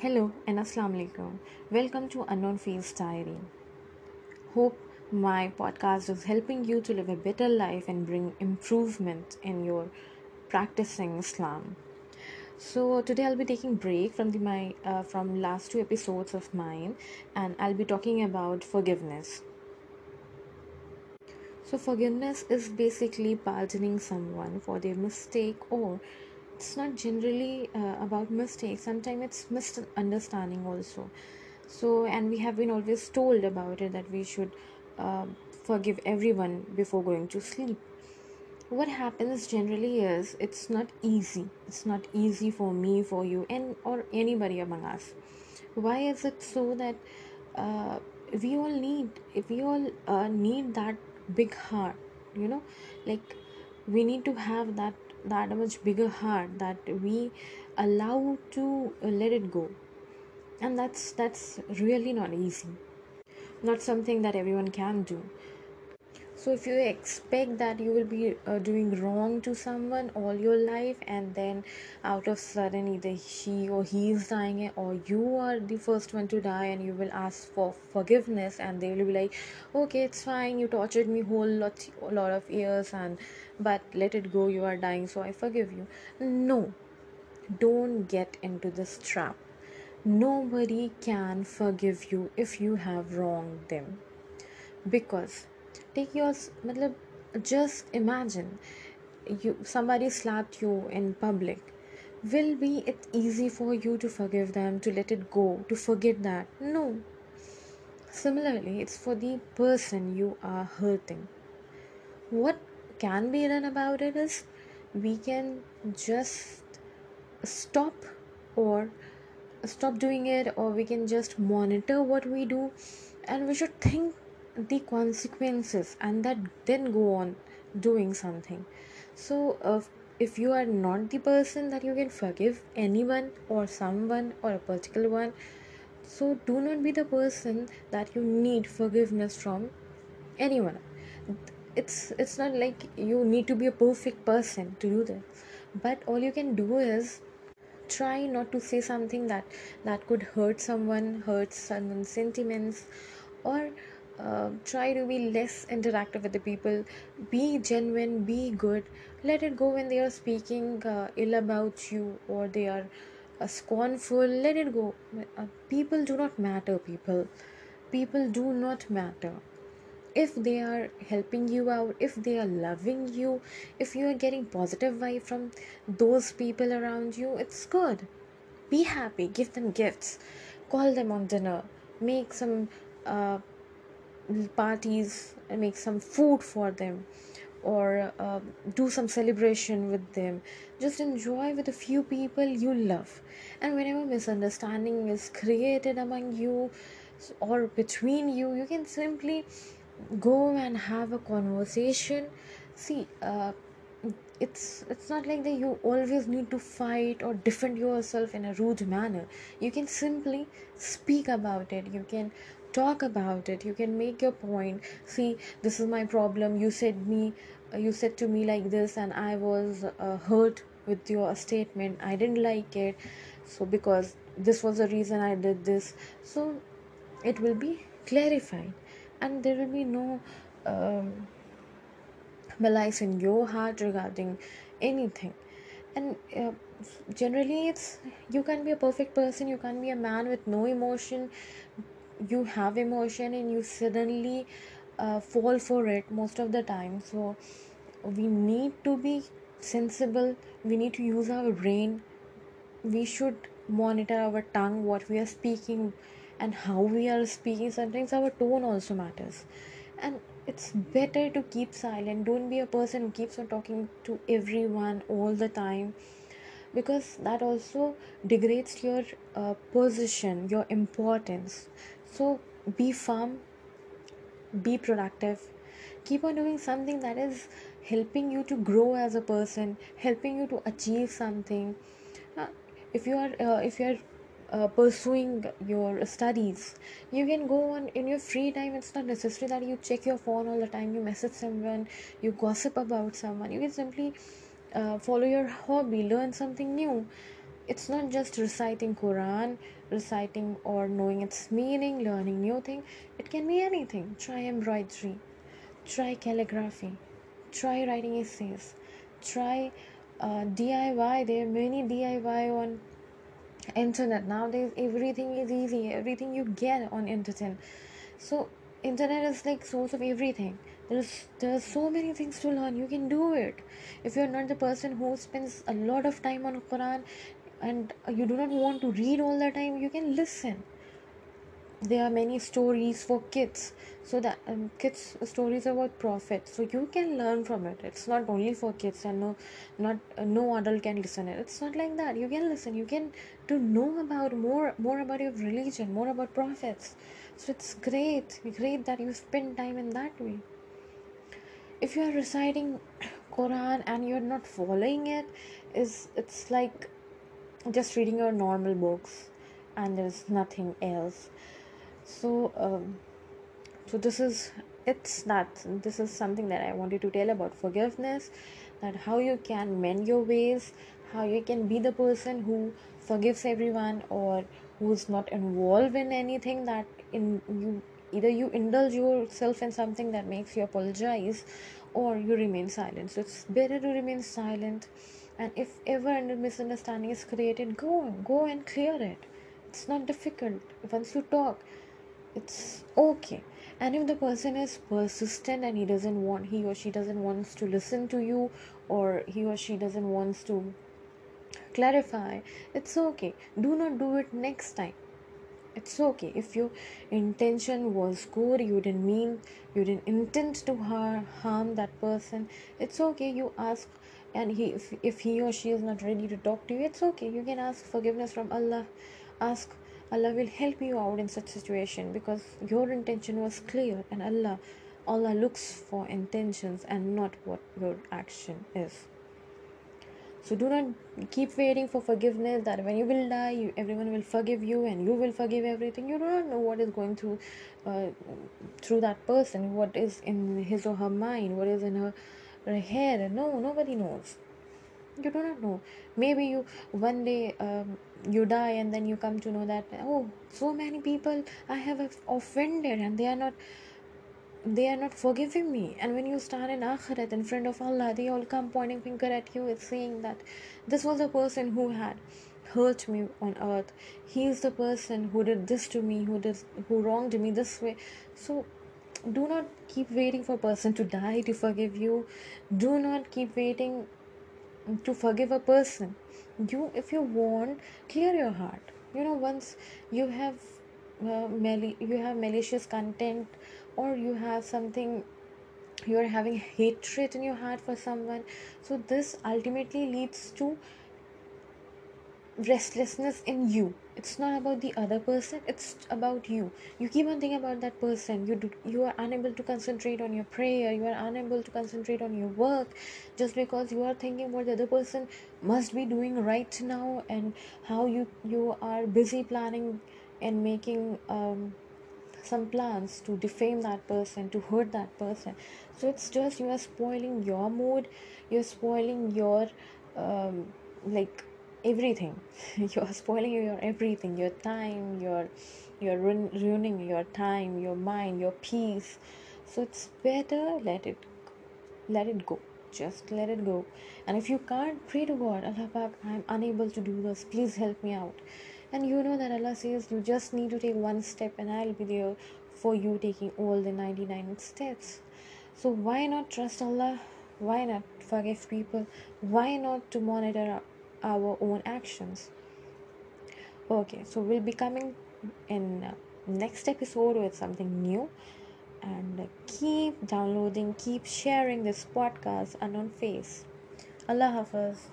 Hello and Assalamu alaikum. Welcome to Unknown Face Diary. Hope my podcast is helping you to live a better life and bring improvement in your practicing Islam. So today I'll be taking break from the my uh, from last two episodes of mine, and I'll be talking about forgiveness. So forgiveness is basically pardoning someone for their mistake or it's not generally uh, about mistakes. Sometimes it's misunderstanding also. So and we have been always told about it that we should uh, forgive everyone before going to sleep. What happens generally is it's not easy. It's not easy for me for you and or anybody among us. Why is it so that uh, we all need if we all uh, need that big heart you know? Like we need to have that that much bigger heart that we allow to uh, let it go. And that's that's really not easy. Not something that everyone can do so if you expect that you will be uh, doing wrong to someone all your life and then out of sudden either she or he is dying or you are the first one to die and you will ask for forgiveness and they will be like okay it's fine. You tortured me whole lot lot of years and but let it go. You are dying so i forgive you. No. Don't get into this trap. Nobody can forgive you if you have wronged them. Because take yours matlab, just imagine you somebody slapped you in public. Will be it easy for you to forgive them to let it go to forget that? No. Similarly it's for the person you are hurting. What can be done about it is we can just stop or stop doing it or we can just monitor what we do and we should think the consequences and that then go on doing something. So uh, if you are not the person that you can forgive anyone or someone or a particular one so do not be the person that you need forgiveness from anyone. It's it's not like you need to be a perfect person to do that. But all you can do is try not to say something that that could hurt someone hurt someone's sentiments or uh, try to be less interactive with the people be genuine be good. Let it go when they are speaking uh, ill about you or they are uh, scornful. Let it go. Uh, people do not matter people. People do not matter. If they are helping you out if they are loving you if you are getting positive vibe from those people around you it's good. Be happy. Give them gifts. Call them on dinner. Make some uh, parties and make some food for them or uh, do some celebration with them. Just enjoy with a few people you love. And whenever misunderstanding is created among you or between you you can simply go and have a conversation. See uh, it's it's not like that you always need to fight or defend yourself in a rude manner. You can simply speak about it. You can talk about it. You can make your point. See this is my problem. You said me uh, you said to me like this and i was uh, hurt with your statement. I didn't like it. So because this was the reason i did this. So it will be clarified. And there will be no um, malice in your heart regarding anything. And uh, generally it's you can be a perfect person you can be a man with no emotion. You have emotion and you suddenly uh, fall for it most of the time. So we need to be sensible. We need to use our brain. We should monitor our tongue what we are speaking and how we are speaking. Sometimes our tone also matters. And it's better to keep silent. Don't be a person who keeps on talking to everyone all the time because that also degrades your uh, position your importance. So be firm be productive. Keep on doing something that is helping you to grow as a person helping you to achieve something. Uh, if you are uh, if you are uh, pursuing your studies you can go on in your free time. It's not necessary that you check your phone all the time you message someone you gossip about someone. You can simply uh, follow your hobby learn something new. It's not just reciting quran reciting or knowing its meaning learning new thing. It can be anything. Try embroidery try calligraphy try writing essays try uh, diy there are many diy on internet nowadays everything is easy everything you get on internet. So internet is like source of everything. There's there's so many things to learn. You can do it. If you're not the person who spends a lot of time on quran and you do not want to read all the time you can listen there are many stories for kids. So that um, kids stories about prophet. So you can learn from it. It's not only for kids and no not uh, no adult can listen it. It's not like that. You can listen. You can to know about more more about your religion more about prophets. So it's great great that you spend time in that way. If you are reciting quran and you're not following it is it's like just reading your normal books and there's nothing else so um, so this is it's that this is something that i wanted to tell about forgiveness that how you can mend your ways how you can be the person who forgives everyone or who's not involved in anything that in you either you indulge yourself in something that makes you apologize or you remain silent. So it's better to remain silent and if ever a misunderstanding is created go go and clear it. It's not difficult. Once you talk it's okay. And if the person is persistent and he doesn't want he or she doesn't wants to listen to you or he or she doesn't wants to clarify it's okay. Do not do it next time. It's okay. If your intention was good you didn't mean you didn't intend to harm, that person it's okay. You ask and he if, if he or she is not ready to talk to you it's okay. You can ask forgiveness from allah. Ask Allah will help you out in such situation because your intention was clear and Allah Allah looks for intentions and not what your action is. So do not keep waiting for forgiveness that when you will die, you, everyone will forgive you and you will forgive everything. You do not know what is going through uh, through that person, what is in his or her mind, what is in her, her head. No, nobody knows you do not know. Maybe you one day um, you die and then you come to know that oh so many people i have offended and they are not they are not forgiving me. And when you stand in akhirat in front of allah they all come pointing finger at you and saying that this was the person who had hurt me on earth. He is the person who did this to me who did who wronged me this way. So do not keep waiting for person to die to forgive you. Do not keep waiting to forgive a person. You if you want clear your heart. You know once you have uh, mal- you have malicious content or you have something you are having hatred in your heart for someone so this ultimately leads to restlessness in you. It's not about the other person it's about you. You keep on thinking about that person. You do you are unable to concentrate on your prayer you are unable to concentrate on your work just because you are thinking what the other person must be doing right now and how you you are busy planning and making um, some plans to defame that person to hurt that person. So it's just you are spoiling your mood you're spoiling your um, like everything. You're spoiling your everything your time your you're ruin, ruining your time your mind your peace. So it's better let it let it go. Just let it go. And if you can't pray to god allah Pak, i'm unable to do this. Please help me out. And you know that allah says you just need to take one step and i'll be there for you taking all the 99 steps. So why not trust allah? Why not forgive people? Why not to monitor our own actions. Okay so we'll be coming in uh, next episode with something new. And uh, keep downloading keep sharing this podcast and on face. Allah hafiz